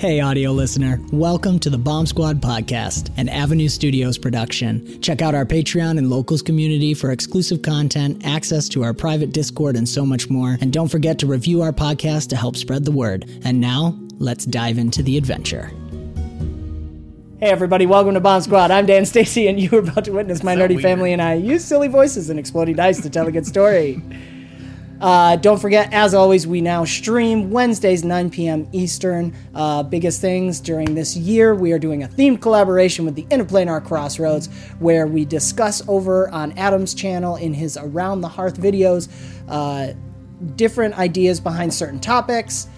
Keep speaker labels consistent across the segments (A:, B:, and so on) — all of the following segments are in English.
A: Hey, audio listener. Welcome to the Bomb Squad podcast, an Avenue Studios production. Check out our Patreon and locals community for exclusive content, access to our private Discord, and so much more. And don't forget to review our podcast to help spread the word. And now, let's dive into the adventure. Hey everybody, welcome to Bomb Squad. I'm Dan Stacy, and you are about to witness my nerdy family and I use silly voices and exploding dice to tell a good story. Uh, don't forget, as always, we now stream Wednesdays, 9 p.m. Eastern. Uh, biggest things during this year, we are doing a themed collaboration with the Interplanar Crossroads, where we discuss over on Adam's channel in his Around the Hearth videos uh, different ideas behind certain topics.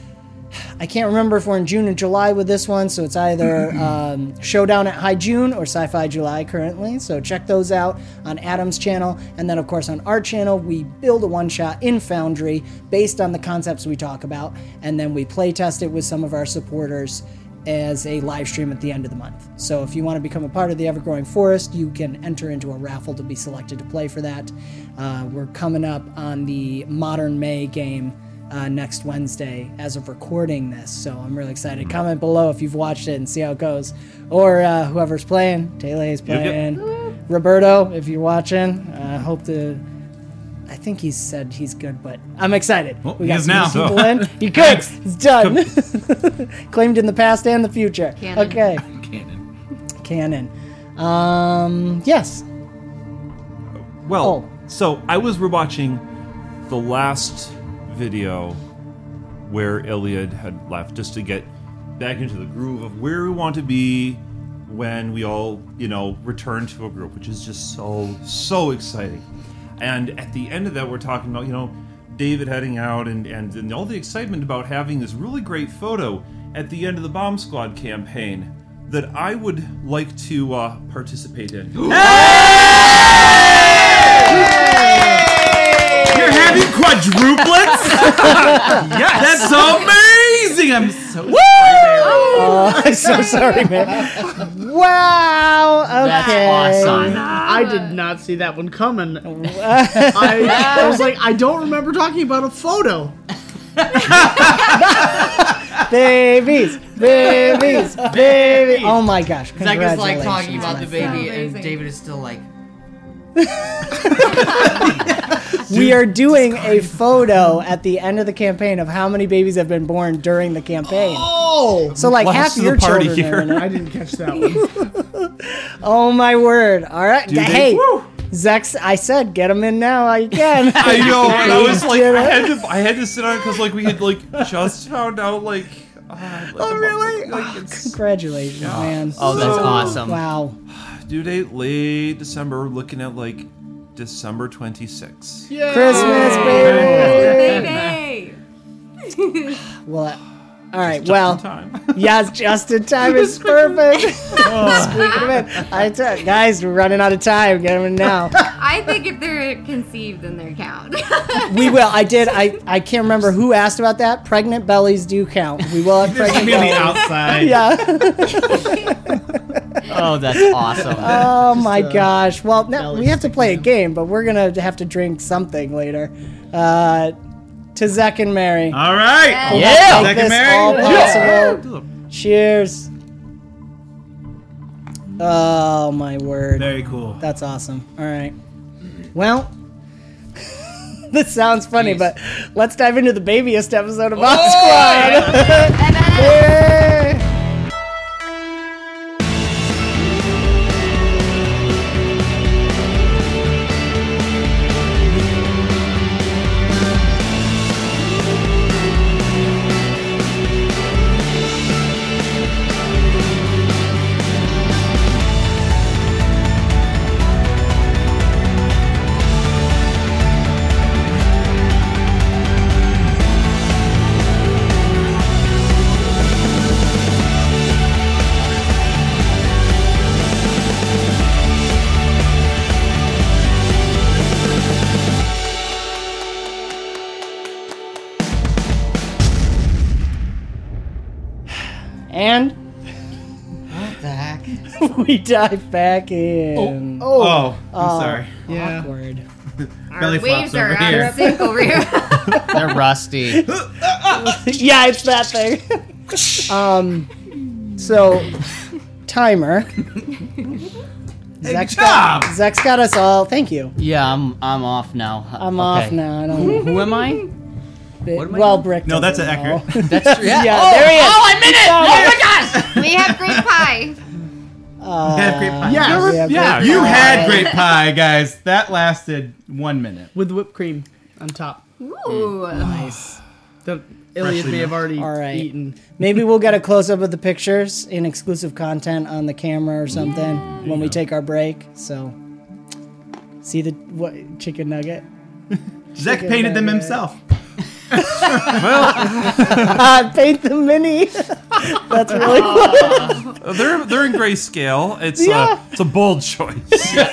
A: I can't remember if we're in June or July with this one, so it's either um, Showdown at High June or Sci Fi July currently. So check those out on Adam's channel. And then, of course, on our channel, we build a one shot in Foundry based on the concepts we talk about. And then we play test it with some of our supporters as a live stream at the end of the month. So if you want to become a part of the Ever Growing Forest, you can enter into a raffle to be selected to play for that. Uh, we're coming up on the Modern May game uh, next Wednesday as of recording this. So I'm really excited. Comment below if you've watched it and see how it goes. Or uh, whoever's playing. Taylor is playing. Roberto, if you're watching, I uh, hope to. I think he said he's good, but I'm excited.
B: Well,
A: we
B: he
A: got
B: is
A: some
B: now,
A: people
B: so-
A: in. He could. It's done. Claimed in the past and the future.
C: Canon.
A: Okay.
B: Canon.
A: Canon. Um. Yes.
B: Well,
A: Oh.
B: so I was rewatching the last video where Ilyad had left just to get back into the groove of where we want to be when we all, you know, return to a group, which is just so, so exciting. And at the end of that, we're talking about, you know, David heading out and, and, and all the excitement about having this really great photo at the end of the Bomb Squad campaign that I would like to uh, participate in. You're having quadruplets? yes! That's amazing! I'm so Woo!
A: I'm so sorry, man. Wow. Okay.
D: That's awesome. I did not see that one coming. I, I was like, I don't remember talking about a photo.
A: Babies, babies, babies. Oh my gosh.
C: Zach is like talking about the
A: friend.
C: baby, and David is still like,
A: We are doing a photo at the end of the campaign of how many babies have been born during the campaign.
D: Oh,
A: so like
B: Well,
A: half your
B: party
A: children are in
D: I didn't catch that one.
A: Oh my word! All right,
B: they-
A: hey,
B: Woo!
A: Zex, I said get them in now while you can.
B: I know, and I was like, I had to, I had to sit on it because like we had like just found out like. Uh,
A: Oh really?
B: Like,
A: Oh,
B: it's
A: congratulations, man.
C: oh, that's
B: So-
C: awesome.
A: Wow.
B: Due date late December. Looking at like December 26th.
A: Christmas, baby.
E: Baby!
A: Well, all right.
B: Just
A: well,
B: in time.
A: yes, just in time is perfect. Squeaking them. I guys, we're running out of time. Get them in now.
E: I think if they're conceived, then they count.
A: We will. I did. I I can't remember who asked about that. Pregnant bellies do count. We will have pregnant
D: Be on the
A: bellies.
D: outside.
A: Yeah.
C: Oh, that's awesome.
A: Oh my gosh. Well, now we have to play a game, but we're gonna have to drink something later. Uh, to Zach and Mary.
D: All right.
C: yeah.
A: Make
D: Zach and
A: this all
D: Mary.
A: possible. Cheers. Oh my word.
D: Very cool.
A: That's awesome. All right. Well, this sounds funny, but let's dive into the babyest episode of Bomb oh! Squad. Yay! we dive back in.
F: Oh, I'm sorry.
D: Yeah.
A: Awkward.
E: Our
F: Belly
E: waves
F: flops
E: are
F: over
E: out
F: here.
E: of sync over here.
C: They're rusty.
A: yeah, it's that thing. um, so timer. Zach's got,
F: job!
A: Zach's got us all. Thank you.
C: Yeah, I'm I'm off now.
A: I'm
C: Okay.
A: off now. I don't.
C: Who am I? What am I
A: well,
C: doing?
A: Brick.
F: No, that's
A: doesn't know.
F: accurate.
C: That's true. Yeah.
A: Yeah,
C: oh,
A: there he is.
C: Oh, I'm in it! Oh my gosh!
E: we have great pie.
A: Uh,
F: You had great pie.
D: Yes.
A: we have
B: Yeah,
A: great
F: You
A: pie.
F: had great pie, guys. That lasted one minute.
D: With whipped cream on top.
E: Ooh.
A: Nice.
D: The Ilyad may have already
A: All right.
D: eaten.
A: Maybe we'll get a close up of the pictures in exclusive content on the camera or something when we take our break. So, see the what chicken nugget?
F: Zach painted them himself.
A: Uh, paint the mini. That's really fun.
B: Uh, They're they're in grayscale. It's
A: Yeah.
B: a it's a bold choice.
F: You're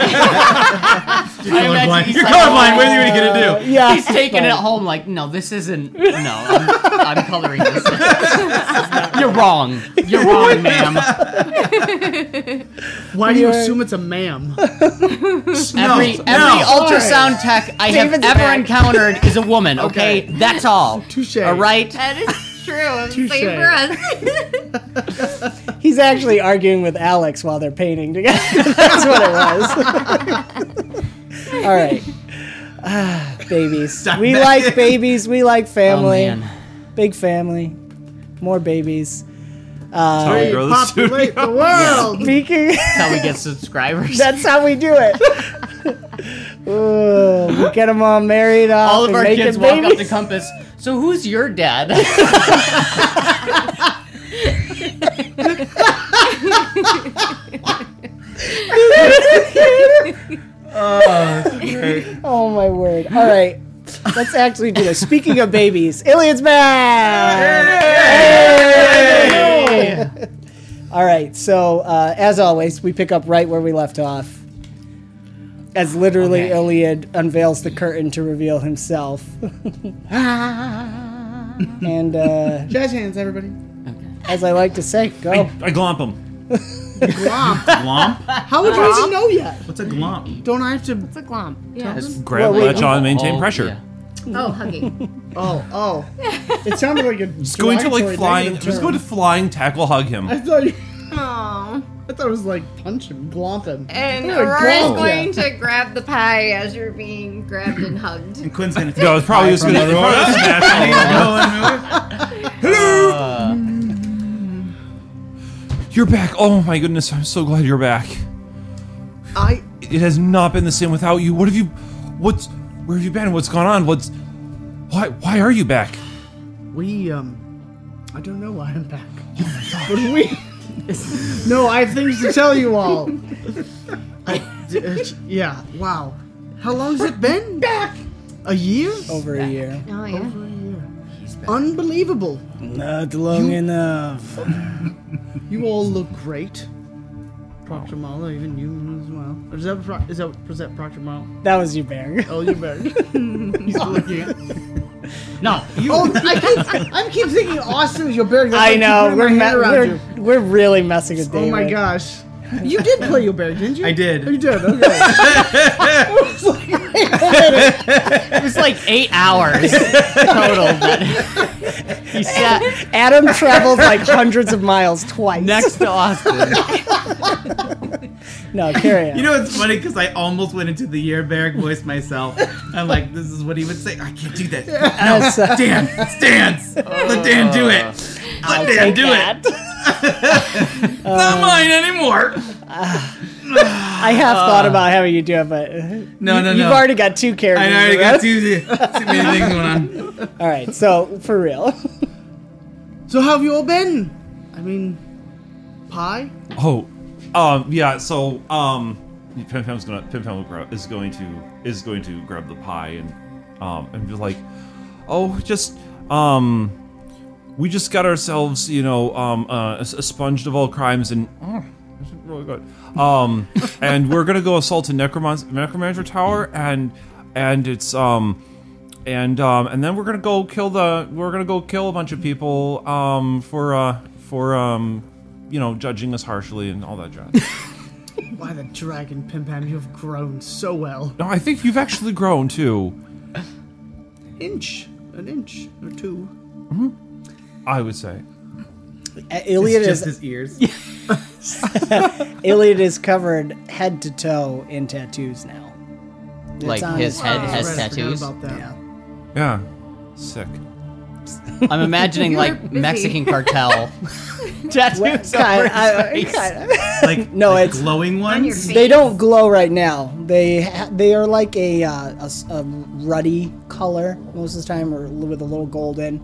F: colorblind. You're colorblind. What are you gonna do?
A: Yeah,
C: He's taking it home like, no, this isn't. No, I'm, I'm coloring this. You're wrong. You're wrong, ma'am.
D: Why do you assume it's a ma'am?
C: Every
F: no.
C: every ultrasound tech I have
A: David's
C: ever
A: back.
C: encountered is a woman. Okay,
D: Okay.
C: that's all.
D: Touche.
C: All right.
E: That is true.
D: Touche.
E: Same for us.
A: He's actually arguing with Alex while they're painting together. That's what it was. All right. Ah, babies.
F: Stop
A: we
F: that.
A: like babies. We like
C: Oh
A: family.
C: man.
A: Big family. More babies.
B: How we grow the
D: Populate
B: studio.
D: the world.
A: Speaking.
C: That's how we get subscribers.
A: That's how we do it. Ooh, we get them all married off.
C: all of our kids walk up
A: babies.
C: to Compass. So who's your dad?
A: Oh my word! All right, let's actually do this. Speaking of babies, Ilyad's back. All right, so uh, as always, we pick up right where we left off. As literally
C: Okay.
A: Ilyad unveils the curtain to reveal himself. and uh,
D: Jazz hands, everybody.
A: as I like to say, go.
B: I glomp them.
D: Glomp.
F: Glomp?
D: How would you even know yet?
F: What's a glomp?
D: Don't I have to?
E: It's a glomp. Yeah.
B: Just Grab,
A: Well, we-
B: latch on, maintain
C: Oh,
B: pressure.
C: yeah.
E: Oh, hugging.
D: Oh, oh. It sounded like a.
B: Just going to like flying. Just going to flying tackle hug him.
D: I thought you,
E: Aww.
D: I thought it was like punch him, glomp him.
E: And
D: I thought it was
E: Aurora is
D: glomp
E: going
D: ya.
E: to grab the pie as you're being grabbed and hugged.
F: And Quinn's gonna take
B: No, it's probably just gonna
F: Aurora.
B: smash all You're back. Oh my goodness, I'm so glad you're back.
D: I
B: It has not been the same without you. What have you? What's? Where have you been? What's gone on? What's? Why? Why are you back?
D: we um I don't know why I'm back. But we No, I have things to tell you all. I, d- uh, yeah, wow. How long has it been? Back. A year?
A: Over a year.
E: Oh, yeah.
D: Over a year. Unbelievable.
A: Not long enough.
D: You all look great. Proctor Mala, even you as well. Or is that Pro- is that was that Proctor Mala?
A: That was you, Bear.
D: Oh, you're better. He's looking at.
C: No, you.
D: Oh, I keep, I keep thinking Austin is your bear.
A: I know. We're, me- we're, we're really messing with
D: Dave.
A: Oh
D: my gosh. You did play your bear, didn't you?
F: I did.
D: You did. Okay.
C: It was like eight hours total. But he sat
A: Adam traveled like hundreds of miles twice.
C: next to Austin.
A: No, carry on.
F: You know what's funny? Because I almost went into the year Barrack voice myself. I'm like, this is what he would say. I can't do that.
A: That's, uh,
F: Dan, it's Dan's. Let Dan do it. Let Dan do it. Not mine anymore.
A: I have thought about having you do it, but
F: No,
A: you,
F: no,
A: you've
F: no.
A: already got two characters.
F: I already got
A: already.
F: too, too many things going on.
A: All right, so for real,
D: so how have you all been? I mean, pie.
B: Oh, um, yeah. So, um, Pim Pam's gonna Pim Pam grab, is going to is going to grab the pie and um and be like, oh, just um, we just got ourselves, you know, um, uh, a, a sponged of all crimes and. Oh, this is really good. Um, and we're gonna go assault a necromon- necromancer tower, and and it's um, and um, and then we're gonna go kill the we're gonna go kill a bunch of people um for uh for um, you know, judging us harshly and all that jazz.
D: Why the dragon, Pimpam? You've grown so well.
B: no, I think you've actually grown too.
D: Inch, an inch or two.
B: I would say.
A: Uh, Ilyad
F: It's just
A: is
F: his ears.
A: Ilyad is covered head to toe in tattoos now. It's
C: Like
A: on
C: his head has
D: right, I forgot
C: tattoos.
D: About that.
A: Yeah.
B: Yeah. Sick.
C: I'm imagining
E: You're
C: like
E: busy.
C: Mexican cartel tattoos
A: Well,
C: over his
A: kind- I-
C: face.
A: kind-
F: Like
A: No,
F: like
A: it's-
F: glowing
E: On your
F: ones.
E: face.
A: They don't glow right now. They ha- they are like a, uh, a s- a ruddy color most of the time, or with a little golden.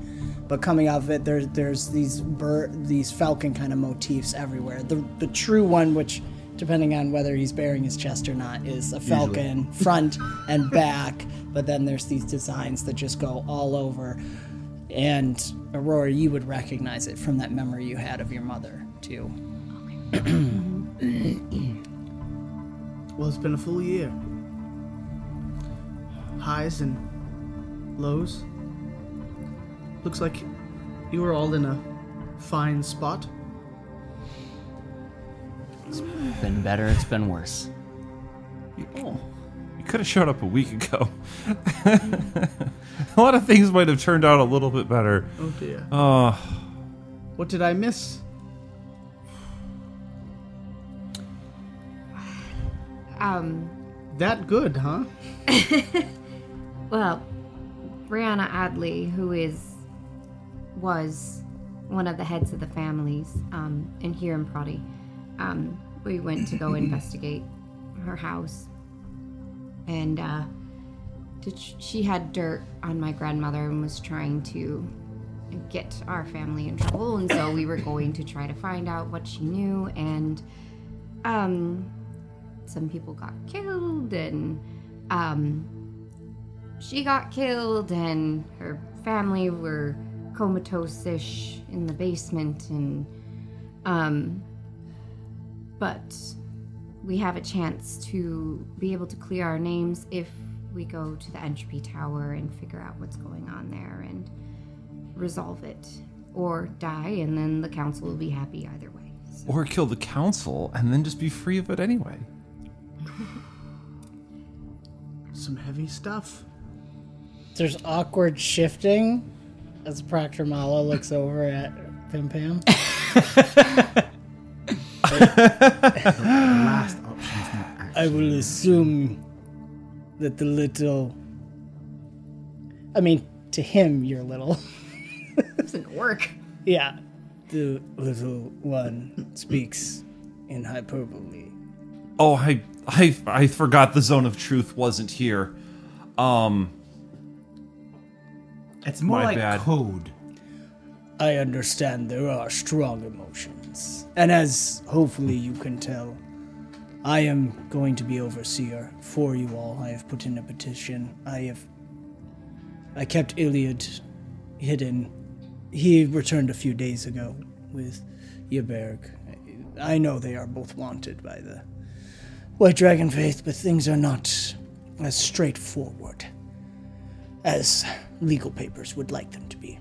A: But coming off of it, there's there's these bird, these falcon kind of motifs everywhere. The the true one, which depending on whether he's bearing his chest or not, is a falcon front and back. But then there's these designs that just go all over. And Aurora, you would recognize it from that memory you had of your mother too.
D: Well, it's been a full year. Highs and lows. Looks like you were all in a fine spot.
C: It's been better. It's been worse.
B: You could have showed up a week ago. a lot of things might have turned out a little bit better.
D: Oh dear.
B: Uh,
D: What did I miss?
E: Um,
D: That good, huh?
E: well, Brianna Adley, who is was one of the heads of the families, um, and here in Proddy, um, we went to go investigate her house, and uh, she had dirt on my grandmother and was trying to get our family in trouble, and so we were going to try to find out what she knew, and um, some people got killed, and um, she got killed and her family were comatose-ish in the basement and um but we have a chance to be able to clear our names if we go to the entropy tower and figure out what's going on there and resolve it or die and then the council will be happy either way So-
B: or kill the council and then just be free of it anyway.
D: Some heavy stuff.
A: There's awkward shifting as Proctor Mala looks over at Pim Pam.
F: Last option's not actually.
A: I will assume that the little. I mean, to him, you're little.
E: doesn't work
A: yeah. The little one speaks in hyperbole.
B: Oh, I I I forgot the zone of truth wasn't here. Um,
F: It's more
B: My
F: like
B: bad.
F: code.
A: I understand there are strong emotions. And as hopefully you can tell, I am going to be overseer for you all. I have put in a petition. I have. I kept Ilyad hidden. He returned a few days ago with Yaberg. I know they are both wanted by the White Dragon Faith, but things are not as straightforward as legal papers would like them to be.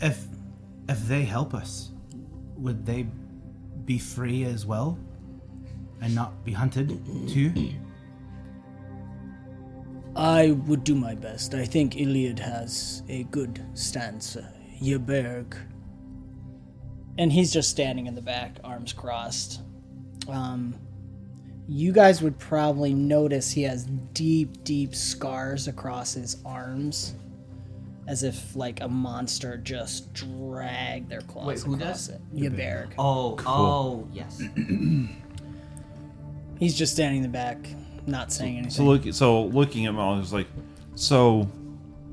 F: If if they help us, would they be free as well, and not be hunted too?
A: I would do my best. I think Ilyad has a good stance. Uh, Yaberg. And he's just standing in the back, arms crossed. Um, you guys would probably notice he has deep, deep scars across his arms. As if, like, a monster just dragged their claws
C: Wait, who
A: across
C: does?
A: it. Yaberg.
C: Oh, oh, yes.
A: He's just standing in the back, not saying anything.
B: so look, so looking at Molly, was like, so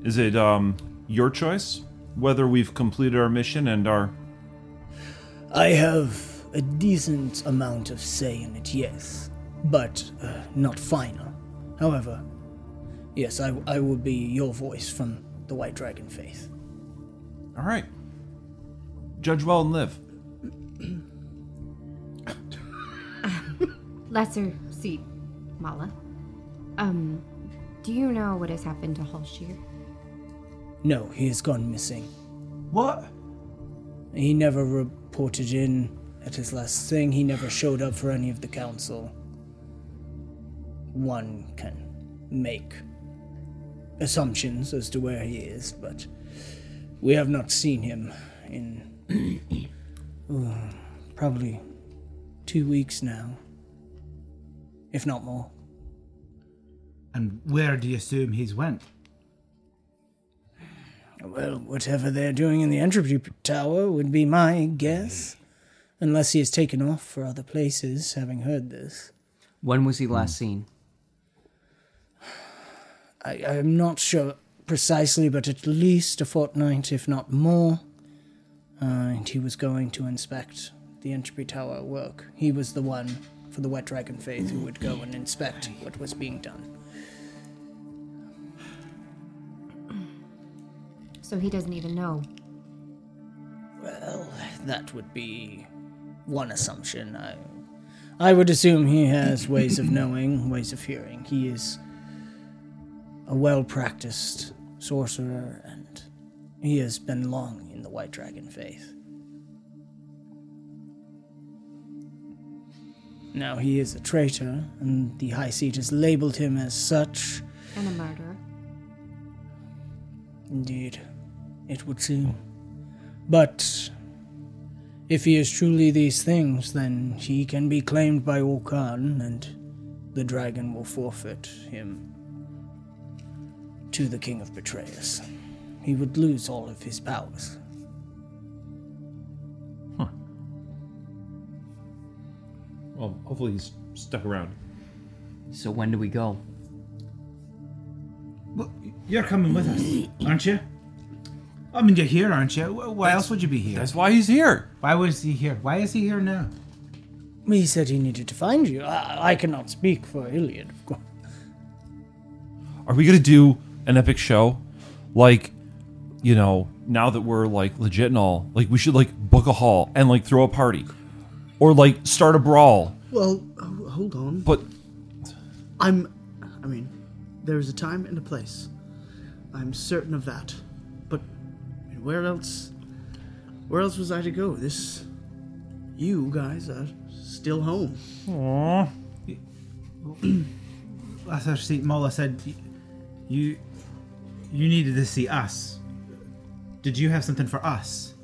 B: is it um your choice whether we've completed our mission and are
A: I have a decent amount of say in it, yes, but uh, not final. However, yes, I, I will be your voice from the White Dragon Faith.
B: all right? Judge well and live.
E: lesser seat mala um do you know what has happened to Halshir?
A: No, he has gone missing.
F: What?
A: He never reported in at his last thing. He never showed up for any of the council. One can make assumptions as to where he is, but we have not seen him in uh, probably two weeks now, if not more.
F: And where do you assume he's went?
A: Well, whatever they're doing in the entropy tower would be my guess. Unless he has taken off for other places, having heard this.
C: When was he last seen?
A: I, I'm not sure precisely, but at least a fortnight, if not more. Uh, and he was going to inspect the entropy tower work. He was the one for the Wet Dragon Faith who would go and inspect what was being done.
E: So he doesn't even know.
A: Well, that would be one assumption. I, I would assume he has ways of knowing, ways of hearing. He is a well practiced sorcerer, and he has been long in the White Dragon faith. Now, he is a traitor, and the High Seat has labeled him as such.
E: And a murderer.
A: Indeed, it would seem. But if he is truly these things, then he can be claimed by Orkan, and the dragon will forfeit him to the King of Betrayers. He would lose all of his powers. Huh.
B: Well, hopefully he's stuck around.
C: So when do we go?
F: Well, you're coming with us, aren't you? I mean, you're here, aren't you? Wh- Why else would you be here?
B: That's why he's here.
F: Why was he here? Why is he here now?
A: He said he needed to find you. I, I cannot speak for Ilyad, of course.
B: Are we gonna do an epic show? Like, you know, now that we're like legit and all, like we should like book a hall and like throw a party, or like start a brawl.
D: Well, ho- hold on.
B: But
D: I'm. I mean, there's a time and a place. I'm certain of that. But where else? Where else was I to go? This. You guys are still home.
F: Last I see, Mola said you you needed to see us. Did you have something for us?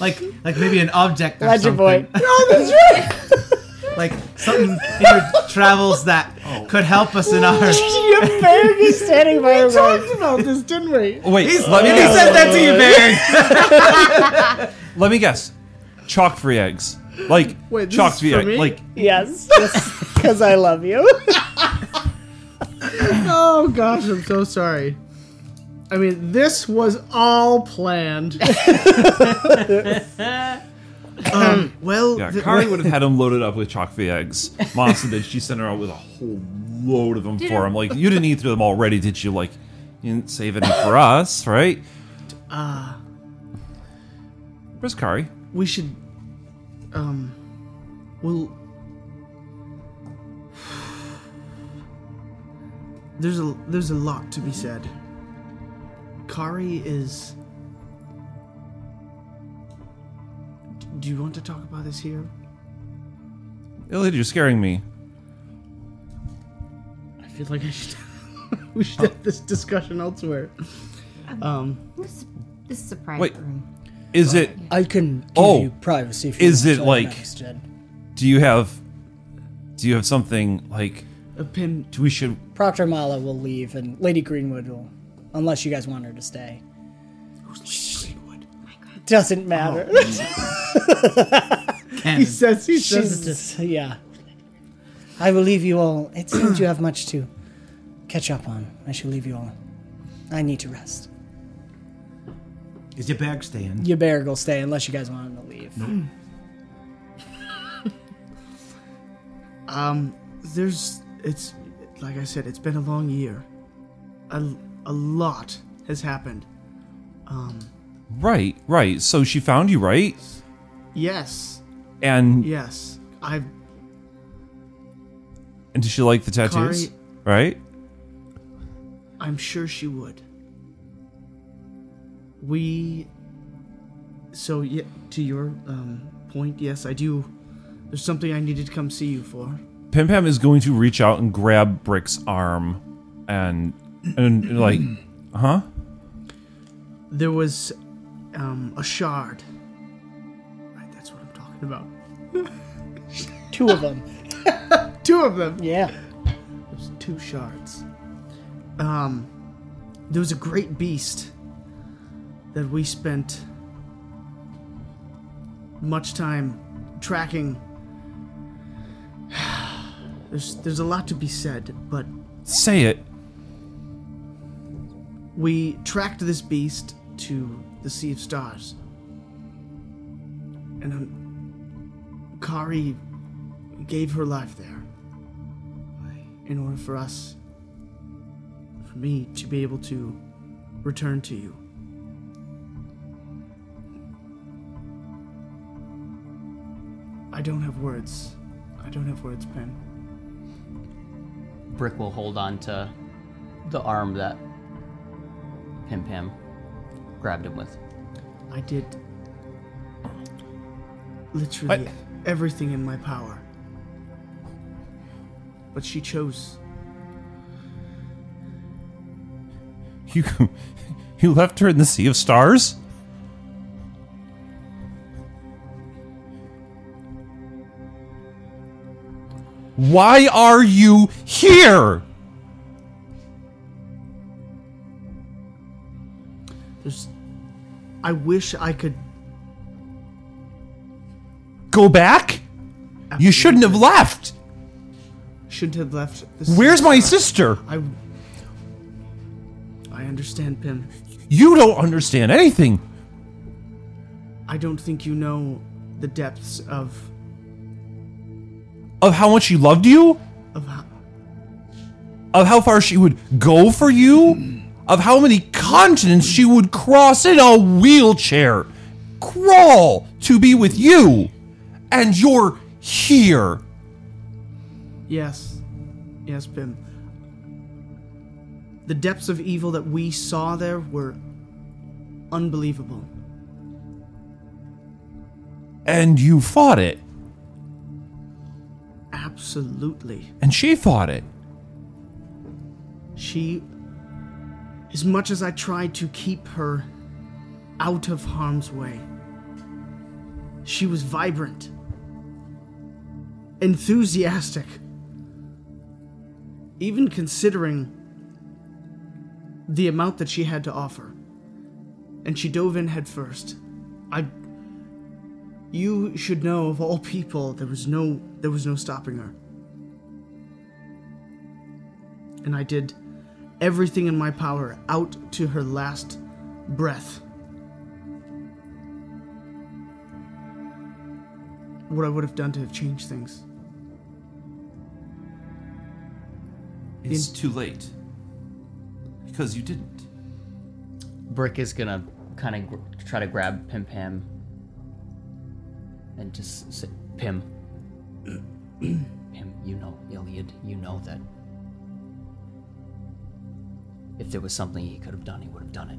F: like like maybe an object or
A: Legend
F: something.
A: boy. Oh, no, that's right.
F: like something in your travels that oh. could help us in our.
A: Your bear is standing by
D: We talked about this, didn't we?
B: wait, let me
F: He
B: guess.
F: said that to you, Baron.
B: Let me guess. Chalk free eggs. Like
D: Wait, this
B: chalk
D: is for
B: egg.
D: me?
B: Like
A: Yes, because I love you.
D: Oh gosh, I'm so sorry. I mean, this was all planned. um, well,
B: yeah,
D: th-
B: Kari would have had him loaded up with chalk free eggs. Monster did. She sent her out with a whole load of them
E: Did
B: for him. Like you didn't eat through them already, did you? Like you didn't save any for us, right?
D: uh,
B: Where's Kari?
D: we should. Um, well, there's a there's a lot to be said. Kari is. Do you want to talk about this here?
B: Ilyad, you're scaring me.
D: I feel like I should. we should have this discussion elsewhere. Um,
E: This, this is a private
B: Wait.
E: room.
B: Is it?
A: I can give
B: Oh,
A: you privacy. If you
B: is
A: want
B: it
A: to
B: like-
A: next, Jed.
B: Do you have? Do you have something like?
D: a pin.
B: We should.
A: Proctor Mala will leave, and Lady Greenwood will, unless you guys want her to stay. Doesn't oh. matter.
D: He says he says
A: She's
D: it.
A: just yeah. I will leave you all. It seems you have much to catch up on. I shall leave you all. I need to rest.
F: Is your bag staying?
A: Your bear will stay unless you guys want him to leave.
D: Um, there's it's like I said, it's been a long year. A a lot has happened. Um,
B: Right, right. So she found you, right?
D: yes,
B: And
D: yes, I've
B: and did she like the tattoos?
D: Kari-
B: Right.
D: I'm sure she would. We. So, yeah, to your um, point, yes, I do. There's something I needed to come see you for.
B: Pim Pam is going to reach out and grab Brick's arm and and like, huh?
D: There was um, a shard. Right, that's what I'm talking about.
A: Two of them.
D: Two of them.
A: Yeah.
D: There's two shards. Um, there was a great beast that we spent much time tracking. There's there's a lot to be said, but
B: Say it.
D: we tracked this beast to the Sea of Stars. And um, Kari gave her life there. In order for us, for me to be able to return to you. I don't have words. I don't have words, Ben.
C: Brick will hold on to the arm that Pim Pam grabbed him with.
D: I did literally
B: What?
D: everything in my power. But she chose.
B: You you left her in the sea of stars? Why are you here?
D: There's. I wish I could.
B: Go back? You shouldn't have left.
D: Shouldn't have left.
B: Where's my sister?
D: I. I understand, Pim.
B: You don't understand anything.
D: I don't think you know the depths of
B: Of how much she loved you?
D: of how,
B: Of how far she would go for you? Of how many continents she would cross in a wheelchair, crawl to be with you. And you're here.
D: Yes. Yes, Pim. The depths of evil that we saw there were unbelievable.
B: And you fought it.
D: Absolutely.
B: And she fought it.
D: She. As much as I tried to keep her out of harm's way, she was vibrant, enthusiastic, even considering the amount that she had to offer. And she dove in headfirst. I. You should know of all people, there was no there was no stopping her. And I did everything in my power out to her last breath. What I would have done to have changed things.
B: It's too late. Because you didn't.
C: Brick is gonna kind of gr- try to grab Pim Pam and just say, Pim. You know, Ilyad, you know that if there was something he could have done, he would have done it.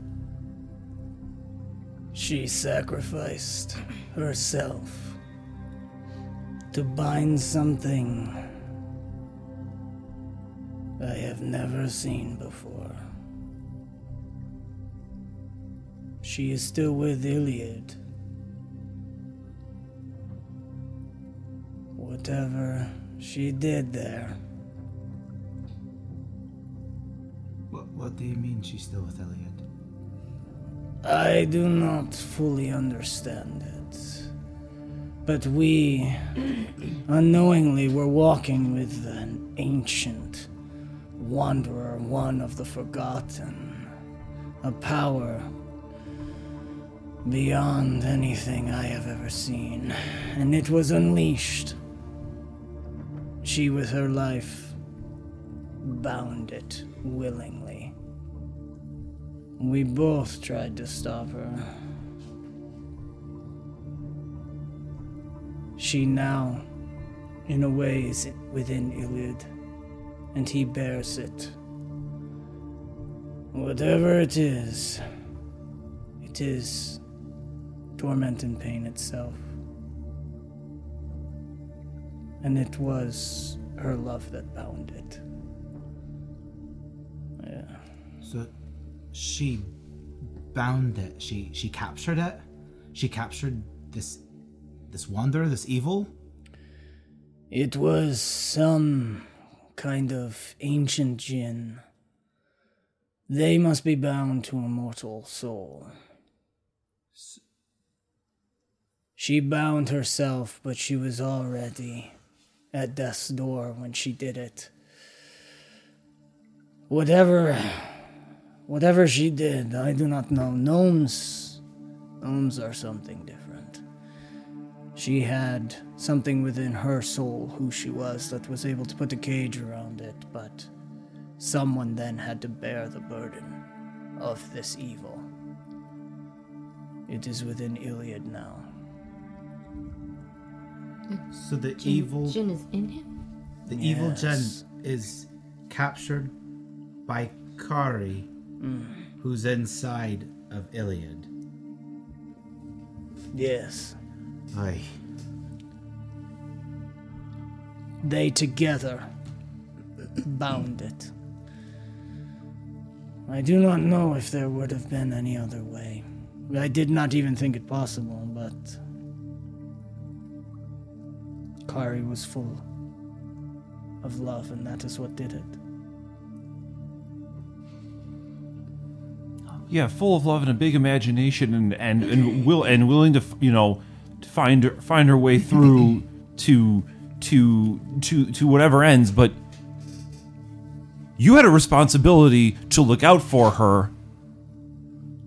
A: She sacrificed herself to bind something I have never seen before. She is still with Ilyad. Whatever she did there,
F: What, what do you mean she's still with Ilyad?
A: I do not fully understand it. But we unknowingly were walking with an ancient wanderer, one of the forgotten, a power beyond anything I have ever seen, and it was unleashed. She, with her life, bound it willingly. We both tried to stop her. She now, in a way, is within Ilyad, and he bears it. Whatever it is, It is torment and pain itself. And it was her love that bound it. Yeah.
F: So she bound it. She she captured it. She captured this this wonder, this evil.
A: It was some kind of ancient jinn. They must be bound to a mortal soul. She bound herself, but she was already at death's door when she did it. Whatever whatever she did, I do not know. Gnomes gnomes are something different. She had something within her soul, who she was, that was able to put a cage around it, but someone then had to bear the burden of this evil. It is within Ilyad now.
F: So the
E: Jinn,
F: evil
E: Jinn is in him.
F: the evil
A: Jinn
F: is captured by Kari, who's inside of Ilyad.
A: Yes.
F: Aye.
A: They together bound it. I do not know if there would have been any other way. I did not even think it possible, but. Kari was full of love, and that is what did it.
B: Yeah, full of love and a big imagination, and and and will and willing to you know to find her, find her way through to to to to whatever ends. But you had a responsibility to look out for her.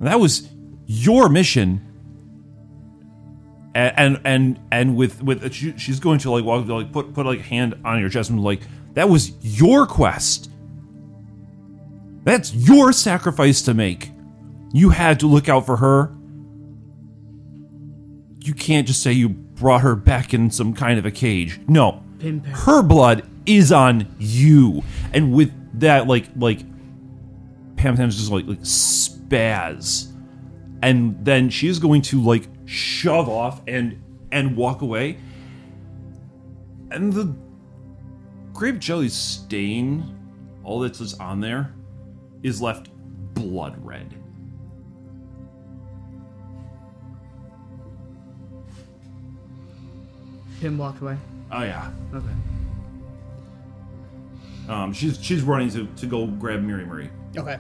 B: That was your mission. And and and, with with she, she's going to like walk like put put like hand on your chest and like that was your quest. That's your sacrifice to make. You had to look out for her. You can't just say you brought her back in some kind of a cage. No.
D: Pin.
B: Her blood is on you. And with that, like, like, Pam Tam's just like, like, spaz. And then she's going to, like, shove off and, and walk away. And the grape jelly stain, all that's just on there, is left blood red.
D: Pim walked away.
B: Oh yeah.
D: Okay.
B: Um, she's she's running to, to go grab Miri Murray.
A: Okay.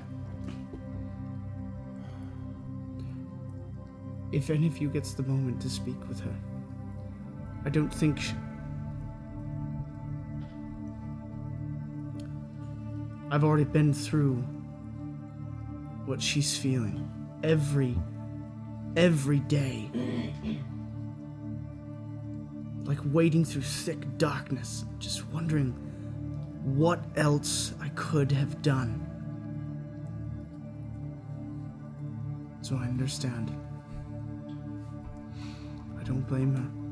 D: If any of you gets the moment to speak with her, I don't think. Sh- I've already been through what she's feeling every every day. Like wading through thick darkness, just wondering what else I could have done. So I understand. Don't blame her.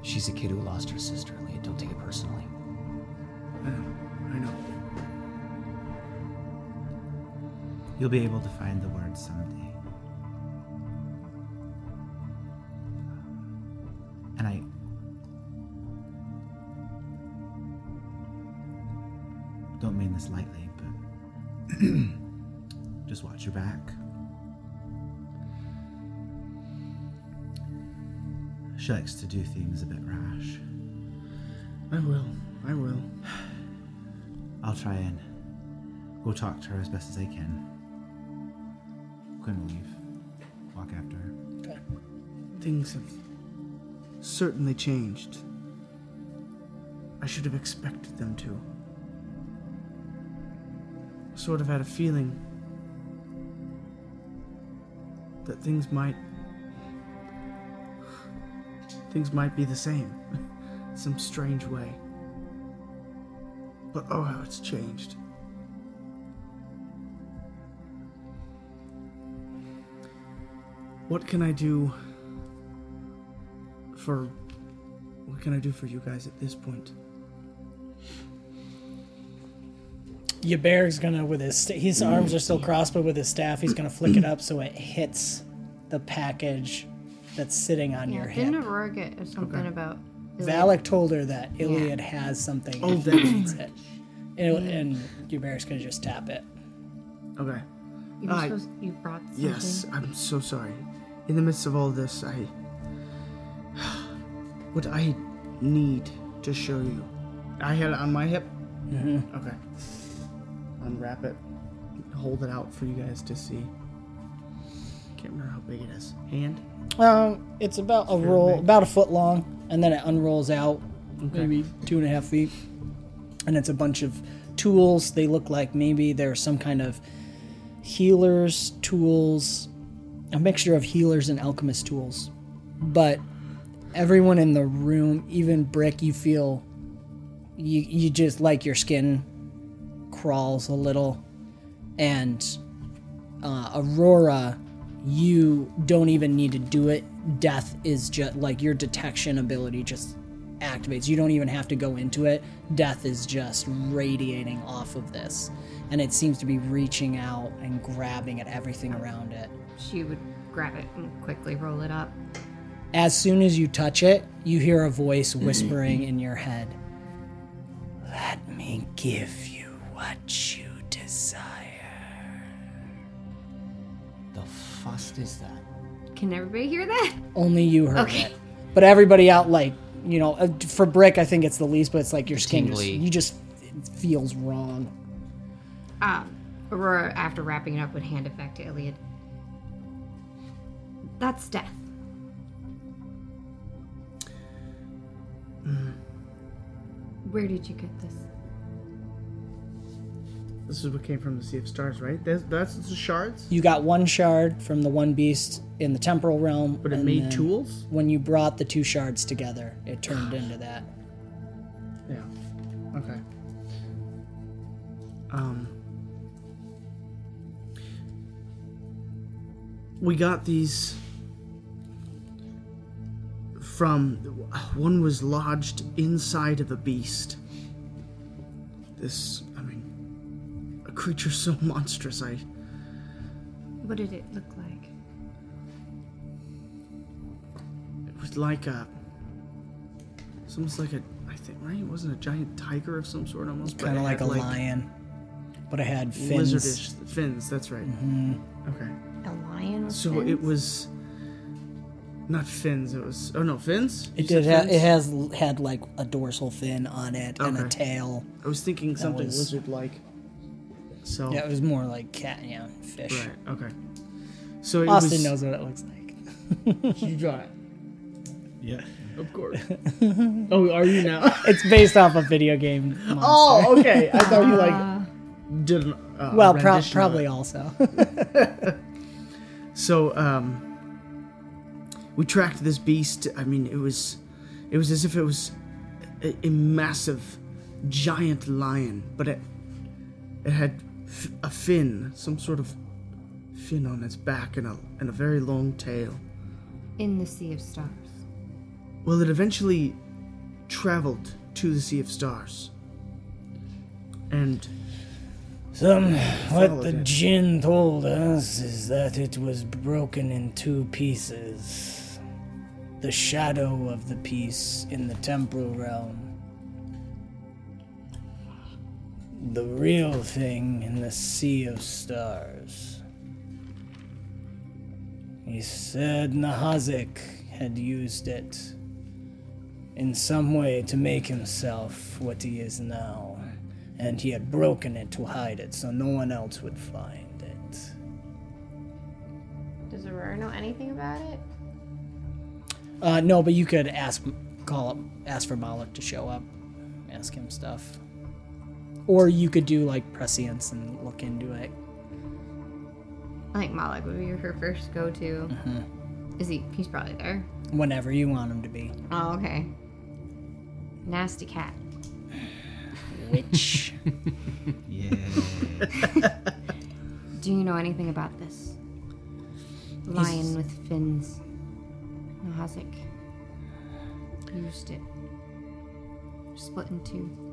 C: She's a kid who lost her sister, Leah. Don't take it personally.
D: I know. I know.
F: You'll be able to find the words someday. And I. Don't mean this lightly, but. just watch your back. She likes to do things a bit rash.
D: I will. I will.
F: I'll try and go talk to her as best as I can. Quinn will leave. Walk after her.
D: Things have certainly changed. I should have expected them to. Sort of had a feeling that things might. Things might be the same. Some strange way. But oh, how it's changed. What can I do for what can I do for you guys at this point?
A: Yaber's gonna with his st- his arms are still crossed, but with his staff, he's gonna flick it up so it hits the package that's sitting on
E: Yeah,
A: your
E: didn't
A: hip.
E: Aurora get something about?
A: Valak told her that Ilyad has something.
D: Oh,
A: if
D: that-
A: he needs it. And, and Yaber's gonna just tap it.
D: Okay.
E: You, were
D: I-
E: supposed, you brought something.
D: Yes, I'm so sorry. In the midst of all this, I. What I need to show you. I had it on my hip? Mm-hmm. Okay. Unwrap it. Hold it out for you guys to see. Can't remember how big it is. Hand?
A: Um, it's about a roll, about a foot long, and then it unrolls out, maybe two and a half feet, and it's a bunch of tools. They look like maybe they're some kind of healers tools, a mixture of healers and alchemist tools. But everyone in the room, even Brick, you feel you you just like your skin crawls a little, and uh, Aurora, you don't even need to do it. Death is just like your detection ability just activates. You don't even have to go into it. Death is just radiating off of this. And it seems to be reaching out and grabbing at everything around it.
E: She would grab it and quickly roll it up.
A: As soon as you touch it, you hear a voice whispering in your head Let me give you what you
C: The fuss is that?
E: Can everybody hear that?
A: Only you heard
E: Okay.
A: it. But everybody out, like, you know, uh, for Brick, I think it's the least, but it's like your skin just, you just, it feels wrong.
E: Um, Aurora, after wrapping it up, would hand it back to Ilyad. That's death. Where did you get this?
D: This is what came from the Sea of Stars, right? That's, that's the shards?
A: You got one shard from the one beast in the temporal realm.
D: But it made tools?
A: When you brought the two shards together, it turned into that.
D: Yeah. Okay. Um. We got these from. One was lodged inside of a beast. This, I mean, a creature so monstrous. I.
E: What did it look like?
D: It was like a. It's almost like a. I think right. It wasn't a giant tiger of some sort, almost. but
A: Kind of like
D: had,
A: a lion. But it had fins.
D: Lizardish fins. That's right. Mm-hmm. Okay.
E: A lion with
D: So
E: fins?
D: it was not fins. It was oh no fins. You
A: It did. Ha-
D: fins?
A: it has had like a dorsal fin on it and a tail.
D: I was thinking something
A: was-
D: lizard-like. So
A: Yeah, it was more like cat, yeah, fish.
D: right. Okay. So it
A: Austin
D: was,
A: knows what it looks like.
D: You draw it,
F: Yeah.
D: of course. oh, are you now?
A: It's based off a video game. monster.
D: oh, okay. I thought you like did an, uh,
A: well, pro- probably also.
D: So, um, we tracked this beast. I mean, it was, it was as if it was a, a massive, giant lion, but it, it had f- a fin, some sort of fin on its back, and a and a very long tail.
E: in the Sea of Stars.
D: Well, it eventually traveled to the Sea of Stars, and
A: Some what the
D: it.
A: Jinn told us is that it was broken in two pieces. The shadow of the piece in the temporal realm. The real thing in the Sea of Stars. He said Nahazik had used it in some way to make himself what he is now and he had broken it to hide it so no one else would find it.
E: Does Aurora know anything about it?
A: Uh, no, but you could ask, call up, ask for Malik to show up, ask him stuff, or you could do like prescience and look into it.
E: I think Malik would be her first go-to. Mm-hmm. Is he? He's probably there.
A: Whenever you want him to be.
E: Oh, okay. Nasty cat.
A: Which
F: Yeah.
E: Do you know anything about this? Lion with fins. No Nahazik used it. Split in two.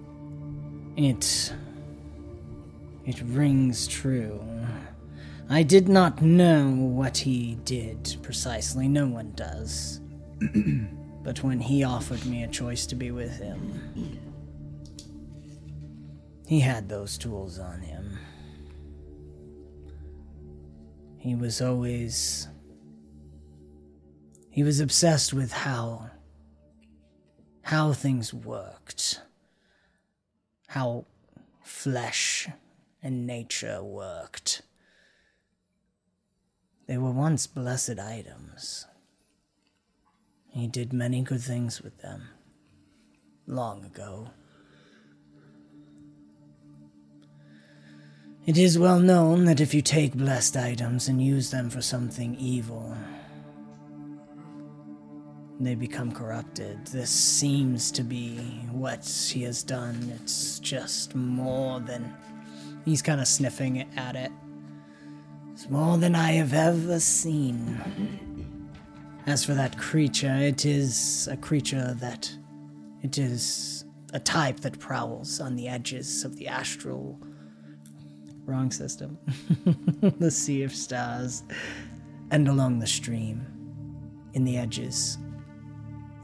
A: It It rings true. I did not know what he did precisely. No one does. but when he offered me a choice to be with him, he had those tools on him. He was always. He was obsessed with how. how things worked. How flesh and nature worked. They were once blessed items. He did many good things with them. Long ago. It is well known that if you take blessed items and use them for something evil, they become corrupted. This seems to be what he has done. It's just more than. He's kind of sniffing at it. It's more than I have ever seen. As for that creature, it is a creature that. It is a type that prowls on the edges of the astral. Wrong system. the Sea of Stars. And along the stream. In the edges.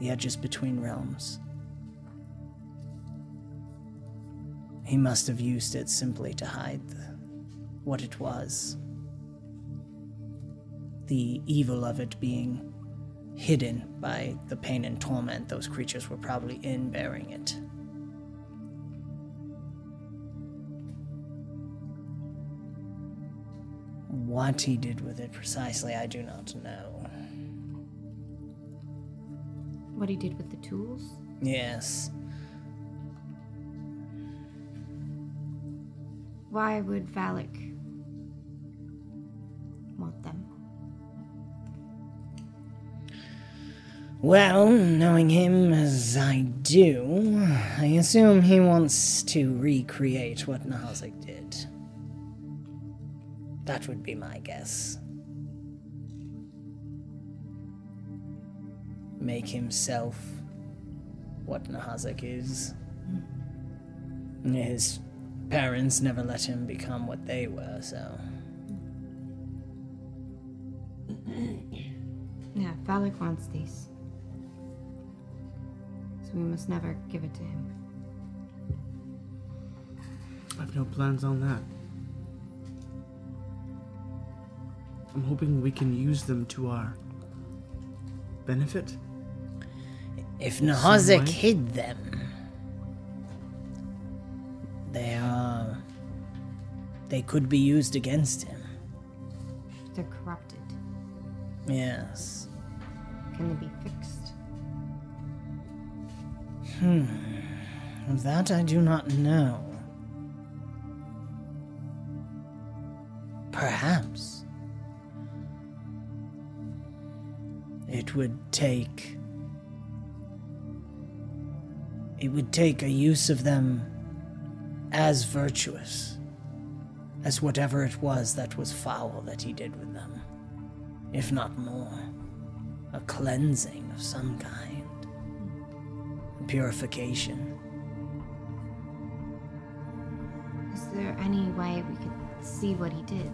A: The edges between realms. He must have used it simply to hide the, what it was. The evil of it being hidden by the pain and torment those creatures were probably in bearing it. What he did with it precisely, I do not know.
E: What he did with the tools?
A: Yes.
E: Why would Valak want them?
A: Well, knowing him as I do, I assume he wants to recreate what Nahazik did. That would be my guess. Make himself what Nahazik is. His parents never let him become what they were, so.
E: Yeah, Valak wants these. So we must never give it to him.
D: I have no plans on that. I'm hoping we can use them to our benefit.
A: If
D: Some
A: Nahazik hid them, they are. They could be used against him.
E: They're corrupted.
A: Yes.
E: Can they be fixed? Hmm.
A: That I do not know. Perhaps. It would take. It would take a use of them as virtuous as whatever it was that was foul that he did with them. If not more. A cleansing of some kind. A purification.
E: Is there any way we could see what he did?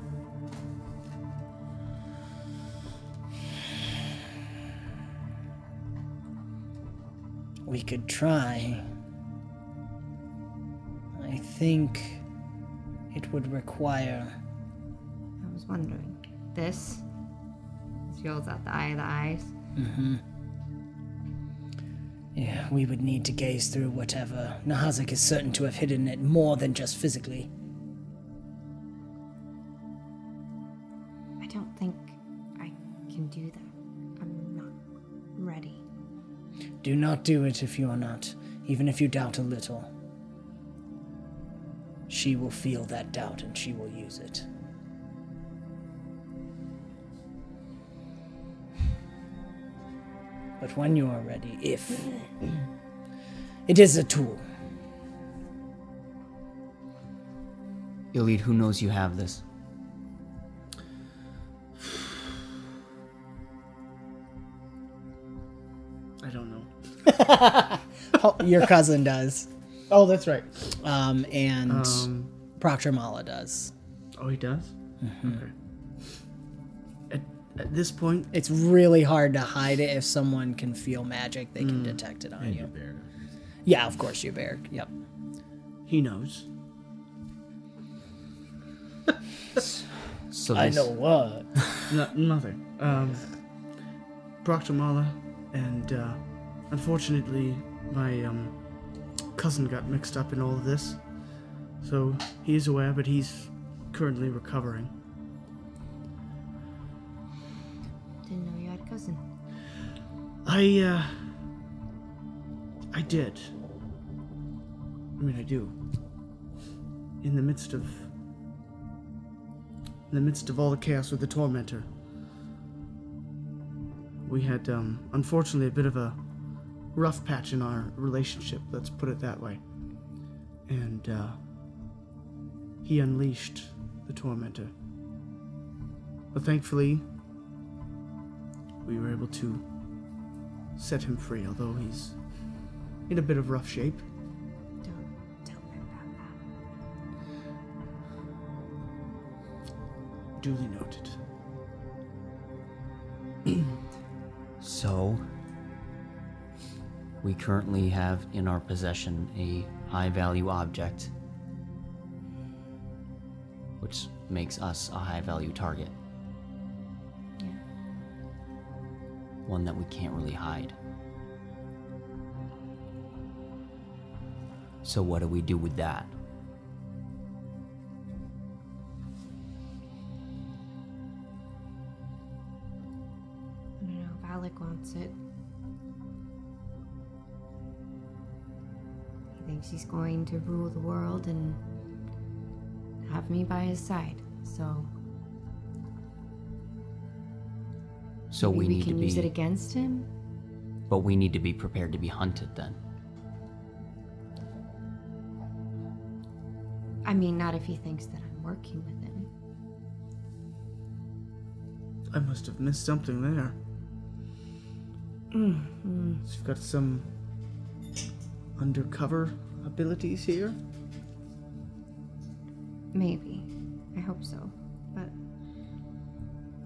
A: We could try. I think it would require.
E: I was wondering. This? This yells out the eye of the eyes. Mm-hmm.
A: Yeah, we would need to gaze through whatever. Nahazik is certain to have hidden it more than just physically.
E: Do not
A: do it if you are not, even if you doubt a little. She will feel that doubt and she will use it. But when you are ready, if it is a tool,
C: Elite, who knows you have this?
A: Your cousin does.
D: Oh, that's right.
A: Um, and
D: Um,
A: Proctor Mala does.
D: Oh, he does. Okay. At, at this point,
A: It's really hard to hide it if someone can feel magic, they can detect it on you. Yeah, of course, you bear. Yep.
D: he knows.
C: So
A: I know what.
D: No, nothing. Um, Proctor Mala, and uh, unfortunately, my um, cousin got mixed up in all of this. So he is aware, but he's currently recovering.
E: Didn't know you had a cousin.
D: I, uh. I did. I mean, I do. In the midst of. In the midst of all the chaos with the Tormentor, we had, um, unfortunately, a bit of a rough patch in our relationship, let's put it that way. And, uh. He unleashed the Tormentor. But thankfully, we were able to set him free, although he's in a bit of rough shape.
E: Don't tell me about that.
D: Duly noted.
C: So, we currently have in our possession a high value object, which makes us a high value target.
E: Yeah.
C: One that we can't really hide. So, what do we do with that?
E: I don't know. Valak wants it. He he's going to rule the world and have me by his side. So
C: So,
E: maybe
C: we
E: we
C: need
E: can
C: to
E: use it
C: be.
E: against him.
C: But we need to be prepared to be hunted then.
E: I mean, not if he thinks that I'm working with him.
D: I must have missed something there.
E: Mm-hmm.
D: So you've got some undercover abilities here?
E: Maybe. I hope so. But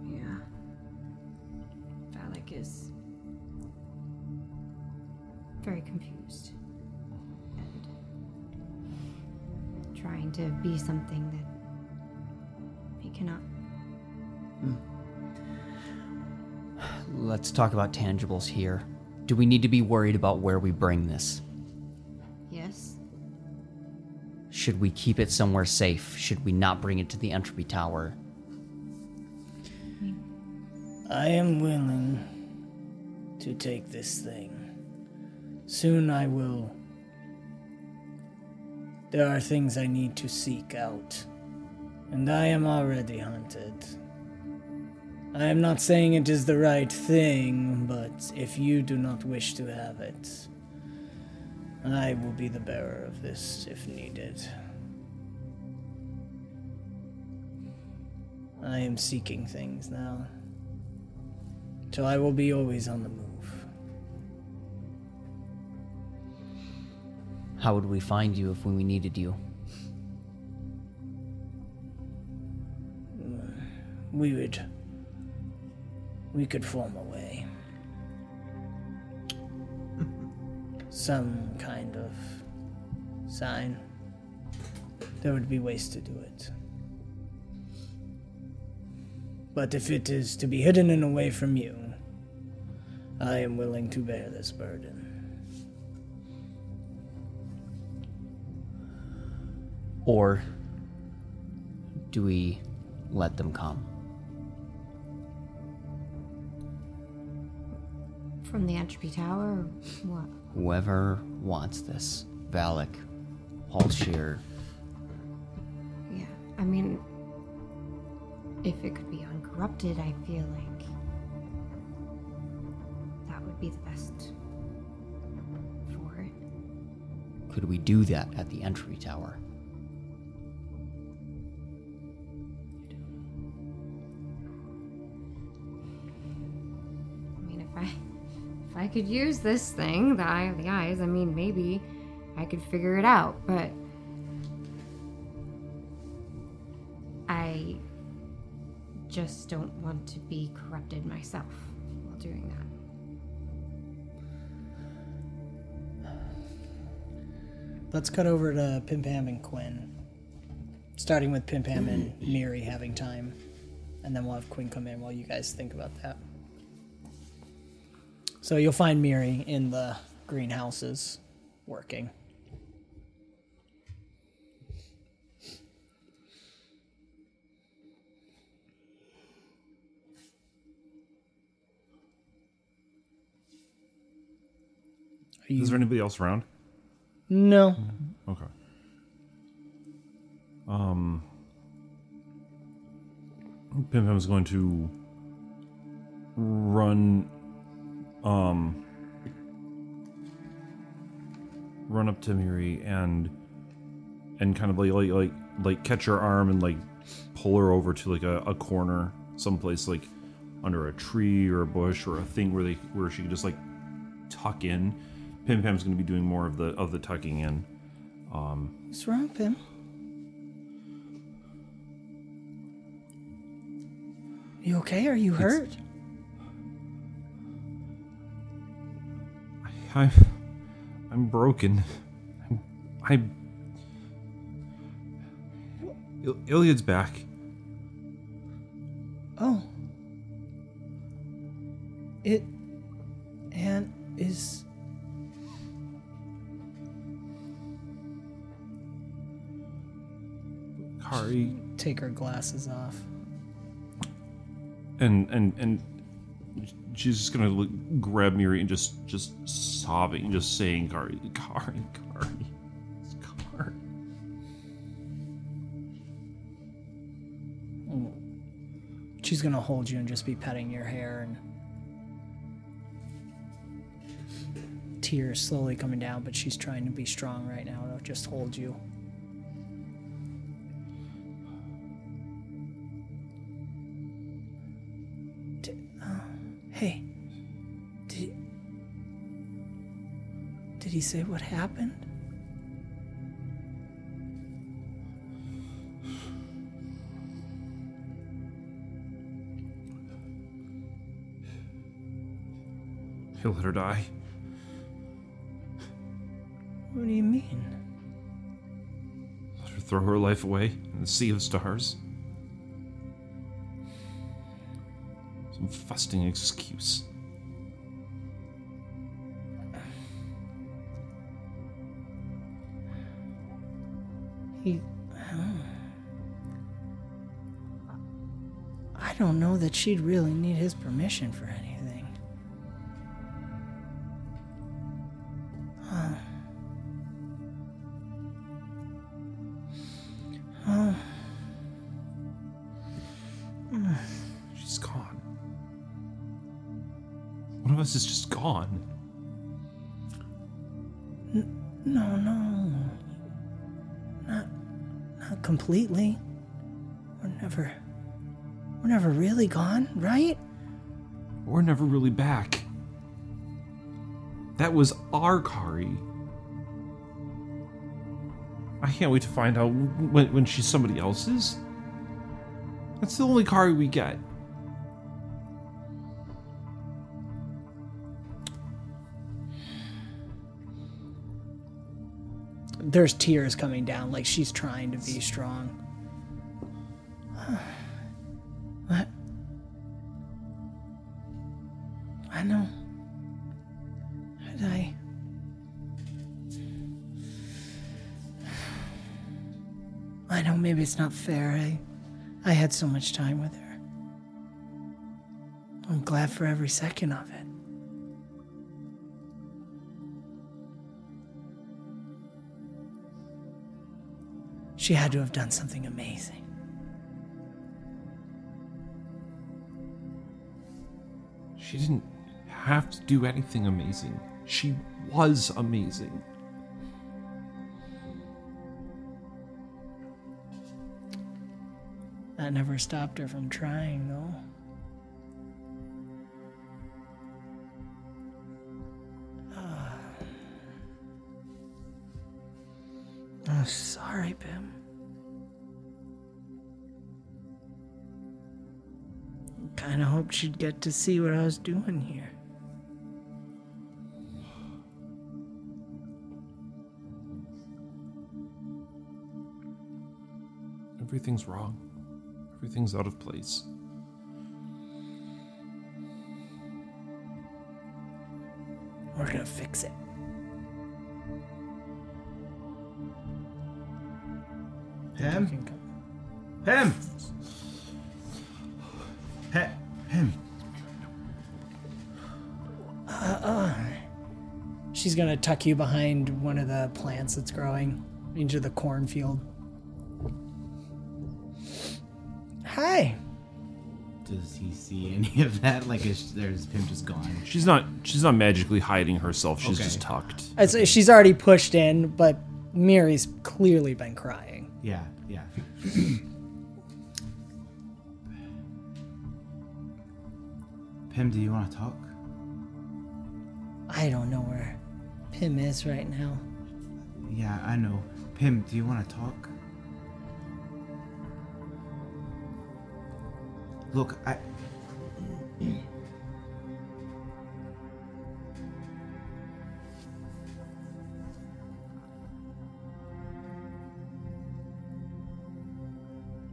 E: yeah. Valak is very confused. And trying to be something that he cannot. Hmm.
C: Let's talk about tangibles here. Do we need to be worried about where we bring this? Should we keep it somewhere safe? Should we not bring it to the entropy tower?
A: I am willing to take this thing. Soon I will. There are things I need to seek out, and I am already hunted. I am not saying it is the right thing, but if you do not wish to have it, I will be the bearer of this if needed. I am seeking things now. So I will be always on the move.
C: How would we find you if we needed you?
A: We would. We could form a Some kind of sign. There would be ways to do it. But if it is to be hidden and away from you, I am willing to bear this burden.
C: Or do we let them come?
E: From the entropy tower or what?
C: Whoever wants this, Valak, Halshir,
E: Yeah. I mean, if it could be uncorrupted, I feel like that would be the best for it.
C: could we do that at the entry tower?
E: Could use this thing, the eye of the eyes, I mean, maybe I could figure it out, but I just don't want to be corrupted myself while doing that.
A: Let's cut over to Pim Pam and Quinn. Starting with Pim Pam and Miri having time. And then we'll have Quinn come in while you guys think about that. So you'll find Miri in the greenhouses working.
B: Is there anybody else around?
A: No.
B: Okay. Um, Pim Pam is going to run, um, run up to Miri and and kind of like like like, like catch her arm and like pull her over to like a, a corner, someplace like under a tree or a bush or a thing where they where she can just like tuck in. Pim Pam's going to be doing more of the of the tucking in.
A: Um, What's wrong, Pim? You okay? Are you hurt?
B: I'm, I'm broken. I'm, I'm. Il- Ilyad's back.
A: Oh. It. And is.
B: Kari
A: Take her glasses off.
B: and and and she's just gonna like, grab Miri and just just sobbing, just saying, "Kari, Kari, Kari, it's Kari."
A: She's gonna hold you and just be petting your hair and. Tears slowly coming down, but she's trying to be strong right now to just hold you. Did he say what happened?
B: He'll let her die.
A: What do you mean?
B: Let her throw her life away in the sea of stars. Some fusting excuse.
A: Don't know that she'd really need his permission for anything. Huh. Oh,
B: She's gone. One of us is just gone.
A: no, no. Not. Not completely. We're never. We're never really gone, right?
B: We're never really back. That was our Kari. I can't wait to find out when, when she's somebody else's. That's the only Kari we get.
A: There's tears coming down, like she's trying to be strong. I know. Had I. I know maybe it's not fair. I, I had so much time with her. I'm glad for every second of it. She had to have done something amazing.
B: She didn't have to do anything amazing. She was amazing.
A: That never stopped her from trying, though. Ah. Oh, sorry, Bim.
D: kind of hoped she'd get to see what I was doing here.
B: Everything's wrong. Everything's out of place.
D: We're gonna fix it.
F: Him? Him! He- him.
A: She's gonna tuck you behind one of the plants that's growing into the cornfield.
F: See any of that? Like, is there's him just gone?
B: She's not. She's not magically hiding herself. She's
F: Okay.
B: just tucked.
A: It's, she's already pushed in, but Mary's clearly been crying.
F: Yeah, yeah. Pim, do you want to talk?
A: I don't know where Pim is right now.
F: Yeah, I know. Pim, do you want to talk? Look, I.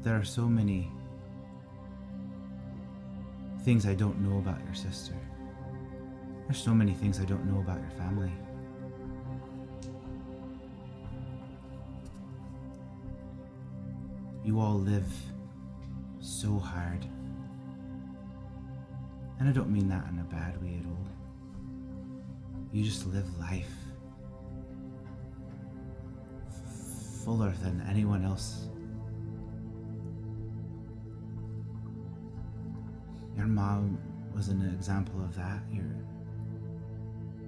F: There are so many things I don't know about your sister. There's so many things I don't know about your family. You all live so hard. And I don't mean that in a bad way at all. You just live life fuller than anyone else. Mom was an example of that. You're,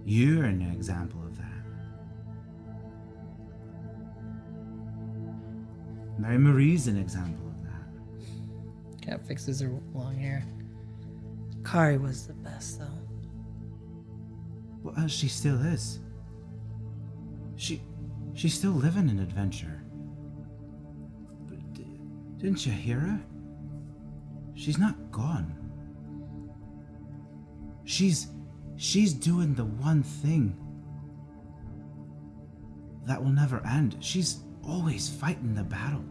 F: you're an example of that. Mary Marie's an example of that.
A: Cat fixes her long hair. Kari was the best, though.
F: Well, uh, she still is. She, she's still living an adventure. But d- didn't you hear her? She's not gone. She's, she's doing the one thing that will never end. She's always fighting the battle.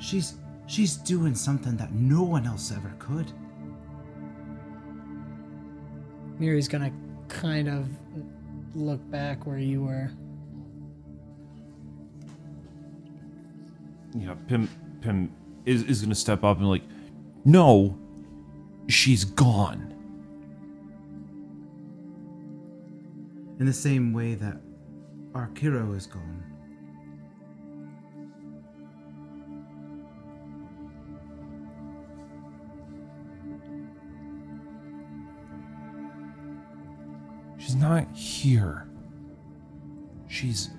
F: She's, she's doing something that no one else ever could.
A: Mary's gonna kind of look back where you were.
B: Yeah, Pim. Pim is is gonna step up and like, no, she's gone.
F: In the same way that our Kiro is gone.
B: She's not here. She's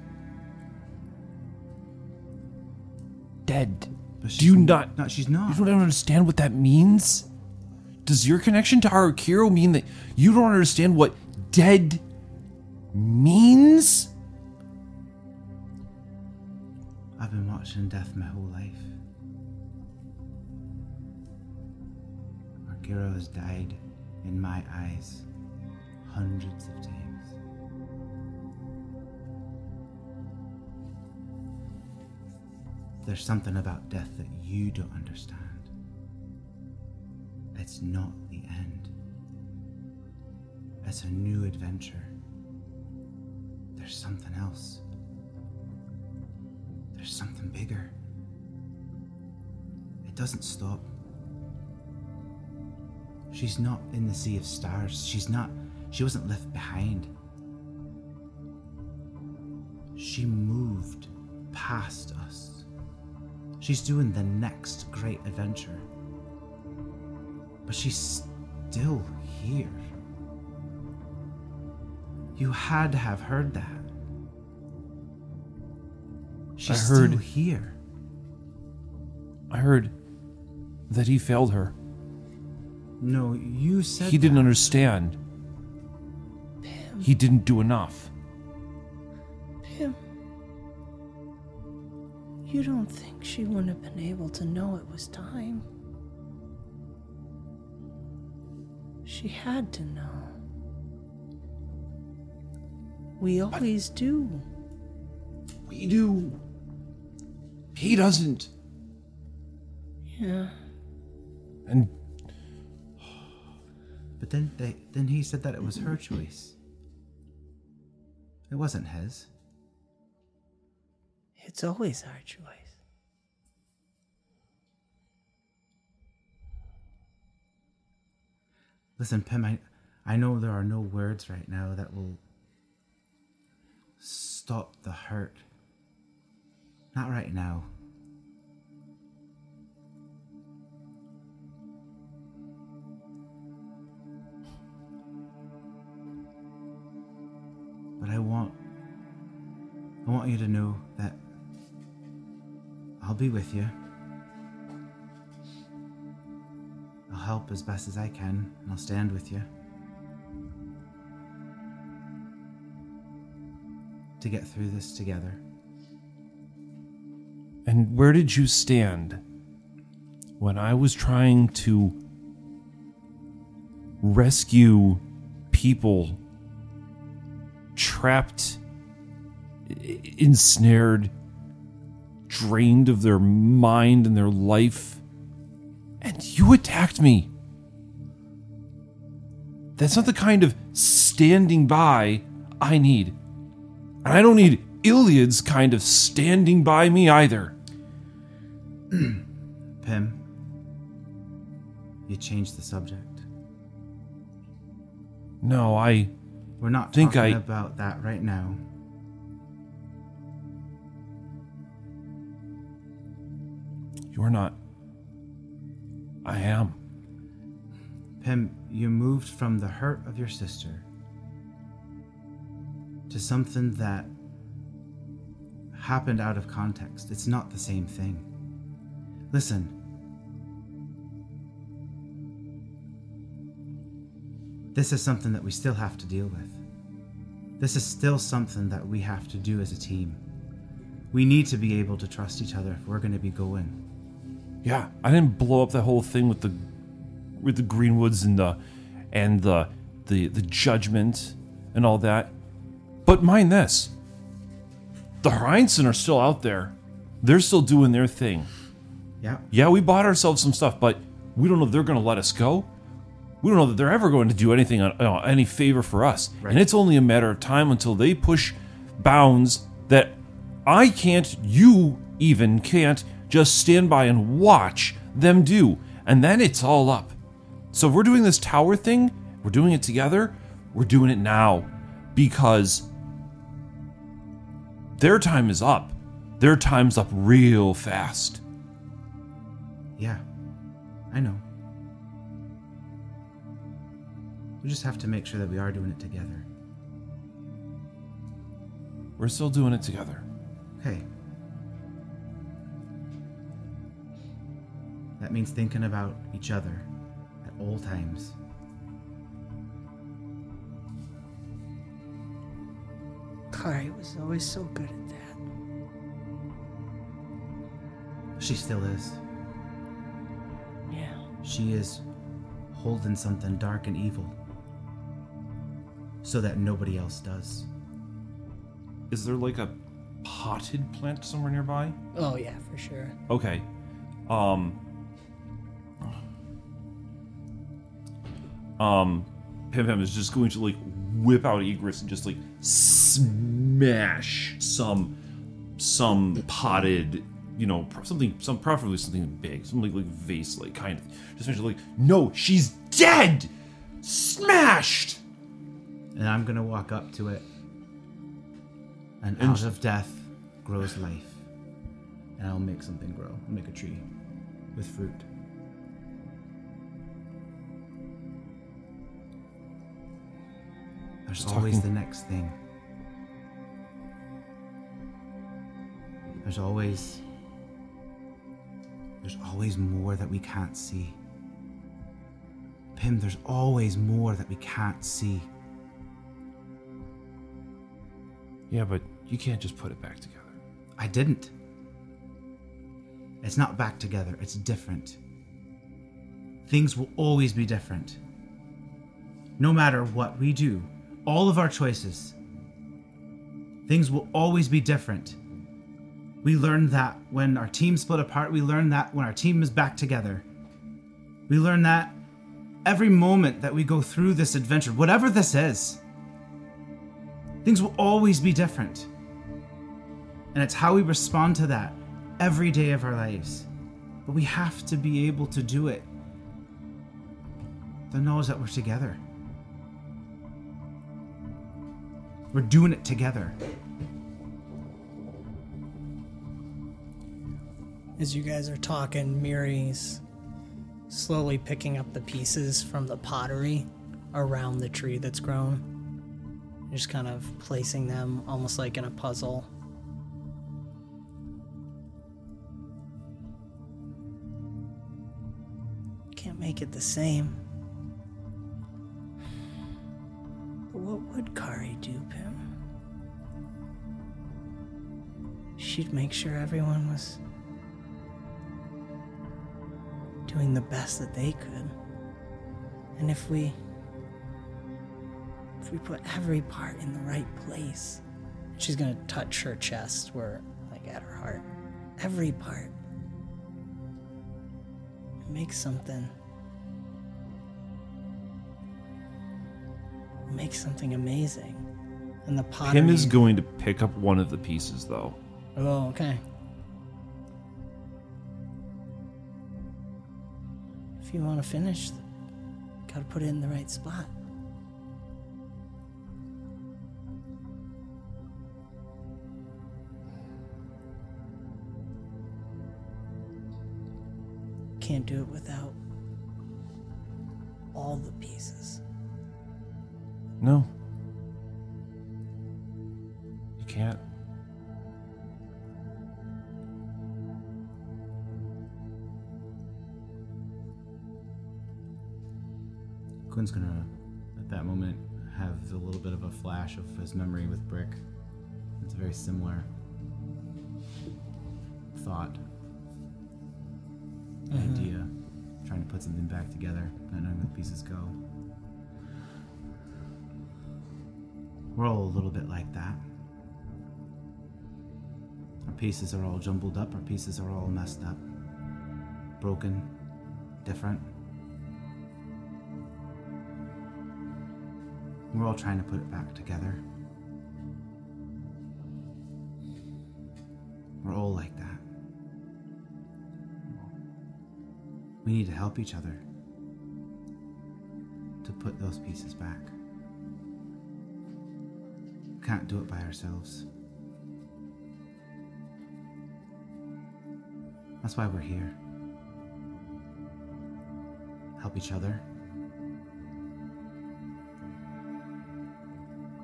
B: dead.
F: But
B: Do you
F: she's-
B: not?
F: No, she's not.
B: You don't understand what that means? Does your connection to Harakiro mean that you don't understand what dead means?
F: I've been watching death my whole life. Arkiro has died in my eyes hundreds of times. There's something about death that you don't understand. It's not the end. It's a new adventure. There's something else. There's something bigger. It doesn't stop. She's not in the sea of stars. She's not. She wasn't left behind. She moved past us. She's doing the next great adventure. But she's still here. You had to have heard that. She's
B: heard-
F: still here.
B: I heard that he failed her.
F: No, you said
B: He didn't
F: that.
B: understand. He didn't do enough.
A: Pim. You don't think she wouldn't have been able to know it was time?
D: She had to know. We always do.
B: We do. He doesn't.
D: Yeah.
B: And
F: But then they then he said that it was her choice. It wasn't his.
D: It's always our choice.
F: Listen, Pim, I, I know there are no words right now that will stop the hurt. Not right now. But I want I want you to know that I'll be with you. I'll help as best as I can, and I'll stand with you. To get through this together.
B: and where did you stand when I was trying to rescue people trapped, ensnared, drained of their mind and their life, and you attacked me? That's not the kind of standing by I need. And I don't need Ilyad's kind of standing by me either.
F: Pim, you changed the subject.
B: No, I.
F: We're not
B: Think
F: talking
B: I-
F: about that right now.
B: You're not. I am.
F: Pim, you moved from the hurt of your sister to something that happened out of context. It's not the same thing. Listen. This is something that we still have to deal with. This is still something that we have to do as a team. We need to be able to trust each other if we're going to be going.
B: Yeah, I didn't blow up that whole thing with the with the Greenwoods and the and the the the judgment and all that. But mind this. The Heinzen are still out there. They're still doing their thing.
F: Yeah.
B: Yeah, we bought ourselves some stuff, but we don't know if they're going to let us go. We don't know that they're ever going to do anything on uh, any favor for us. And it's only a matter of time until they push bounds that I can't, you even can't, just stand by and watch them do. And then it's all up. So if we're doing this tower thing, we're doing it together, we're doing it now because their time is up. Their time's up real fast.
F: Yeah, I know. We just have to make sure that we are doing it together.
B: We're still doing it together.
F: Okay. That means thinking about each other at all times.
D: Kari was always so good at that.
F: She still is.
D: Yeah.
F: She is holding something dark and evil so that nobody else does.
B: Is there like a potted plant somewhere nearby?
A: Oh yeah, for sure.
B: Okay. Um. Um, Pim Pam is just going to like whip out Egress and just like smash some some potted, you know, something some preferably something big, something like, like vase like kind of. Just mention like, no, she's dead, smashed.
F: And I'm gonna walk up to it. And,
B: And
F: out of death grows life. And I'll make something grow. I'll make a tree with fruit. There's always
B: talking-
F: the next thing. There's always there's always more that we can't see. Pim, there's always more that we can't see.
B: Yeah, but you can't just put it back together.
F: I didn't. It's not back together, it's different. Things will always be different. no matter what we do, all of our choices, things will always be different. We learned that when our team split apart, we learned that when our team is back together. We learned that every moment that we go through this adventure, whatever this is, things will always be different. And it's how we respond to that every day of our lives. But we have to be able to do it. The knowledge that we're together. We're doing it together.
A: As you guys are talking, Miri's slowly picking up the pieces from the pottery around the tree that's grown. Just kind of placing them almost like in a puzzle. Can't make it the same. But what would Kari do, Pim? She'd make sure everyone was doing the best that they could. And if we if we put every part in the right place, she's gonna touch her chest where like at her heart. Every part. Make something. Make something amazing. And the pot
B: Pim is going to pick up one of the pieces, though.
A: Oh, okay. If you want to finish, gotta put it in the right spot. Can't do it without all the pieces.
B: No.
F: Memory with Brick. It's a very similar thought, mm-hmm. idea, trying to put something back together, not knowing where the pieces go. We're all a little bit like that. Our pieces are all jumbled up, our pieces are all messed up, broken, different. We're all trying to put it back together. We're all like that. We need to help each other to put those pieces back. We can't do it by ourselves. That's why we're here. Help each other.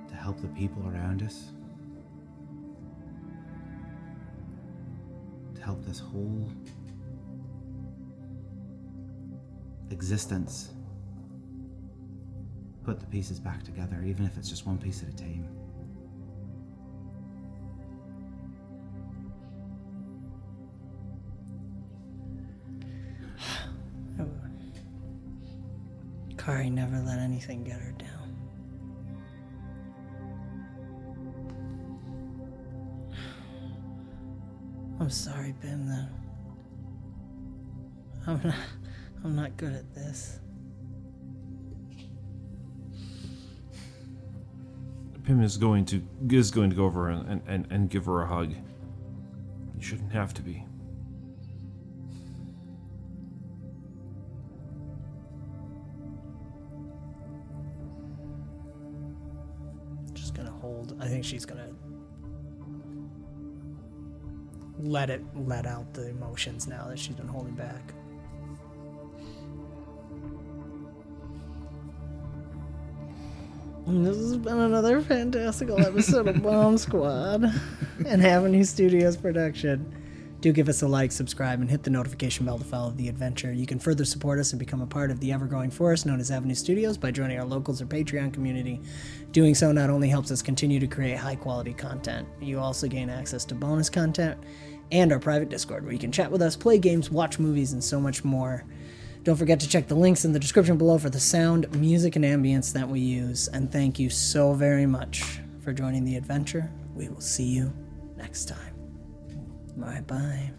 F: To help the people around us. This whole existence put the pieces back together, even if it's just one piece at a time. Oh.
A: Kari never let anything get her down. Good at this.
B: Pim is going to is going to go over and, and, and give her a hug. You shouldn't have to be.
A: Just gonna hold. I think she's gonna let it let out the emotions now that she's been holding back. This has been another fantastical episode of Bomb Squad and Avenue Studios production. Do give us a like, subscribe, and hit the notification bell to follow the adventure. You can further support us and become a part of the ever growing force known as Avenue Studios by joining our locals or Patreon community. Doing so not only helps us continue to create high quality content, you also gain access to bonus content and our private Discord where you can chat with us, play games, watch movies, and so much more. Don't forget to check the links in the description below for the sound, music, and ambience that we use. And thank you so very much for joining the adventure. We will see you next time. Bye bye.